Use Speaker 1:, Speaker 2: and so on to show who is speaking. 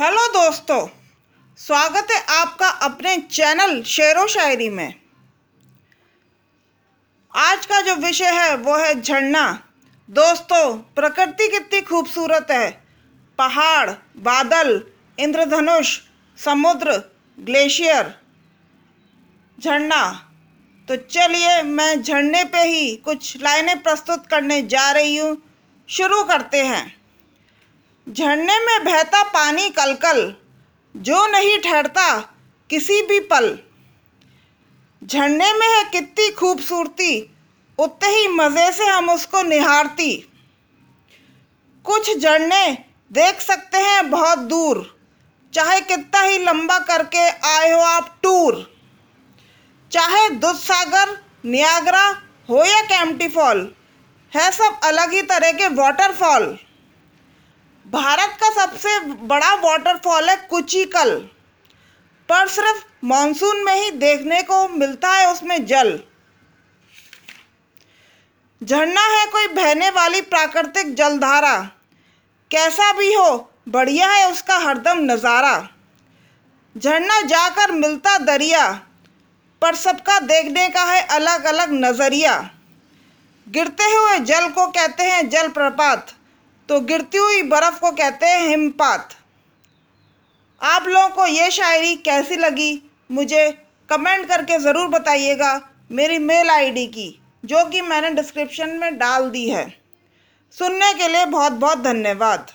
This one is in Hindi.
Speaker 1: हेलो दोस्तों, स्वागत है आपका अपने चैनल शेरो शायरी में। आज का जो विषय है, वो है झरना। दोस्तों, प्रकृति कितनी खूबसूरत है। पहाड़, बादल, इंद्रधनुष, समुद्र, ग्लेशियर। झरना। तो चलिए, मैं झरने पे ही कुछ लाइनें प्रस्तुत करने जा रही हूँ। शुरू करते हैं। झरने में बहता पानी कलकल, जो नहीं ठहरता किसी भी पल। झरने में है कितनी खूबसूरती, उतने ही मज़े से हम उसको निहारती। कुछ झरने देख सकते हैं बहुत दूर, चाहे कितना ही लंबा करके आए हो आप टूर। चाहे दूध सागर नियाग्रा हो या कैम्पटी फॉल, है सब अलग ही तरह के वाटरफॉल। भारत का सबसे बड़ा वाटरफॉल है कुचिकल। पर सिर्फ़ मानसून में ही देखने को मिलता है उसमें जल। झरना है कोई बहने वाली प्राकृतिक जलधारा। कैसा भी हो, बढ़िया है उसका हरदम नज़ारा। झरना जाकर मिलता दरिया, पर सबका देखने का है अलग अलग नज़रिया। गिरते हुए जल को कहते हैं जलप्रपात। तो गिरती हुई बर्फ़ को कहते हैं हिमपात। आप लोगों को ये शायरी कैसी लगी, मुझे कमेंट करके ज़रूर बताइएगा मेरी मेल आईडी की, जो कि मैंने डिस्क्रिप्शन में डाल दी है। सुनने के लिए बहुत बहुत धन्यवाद।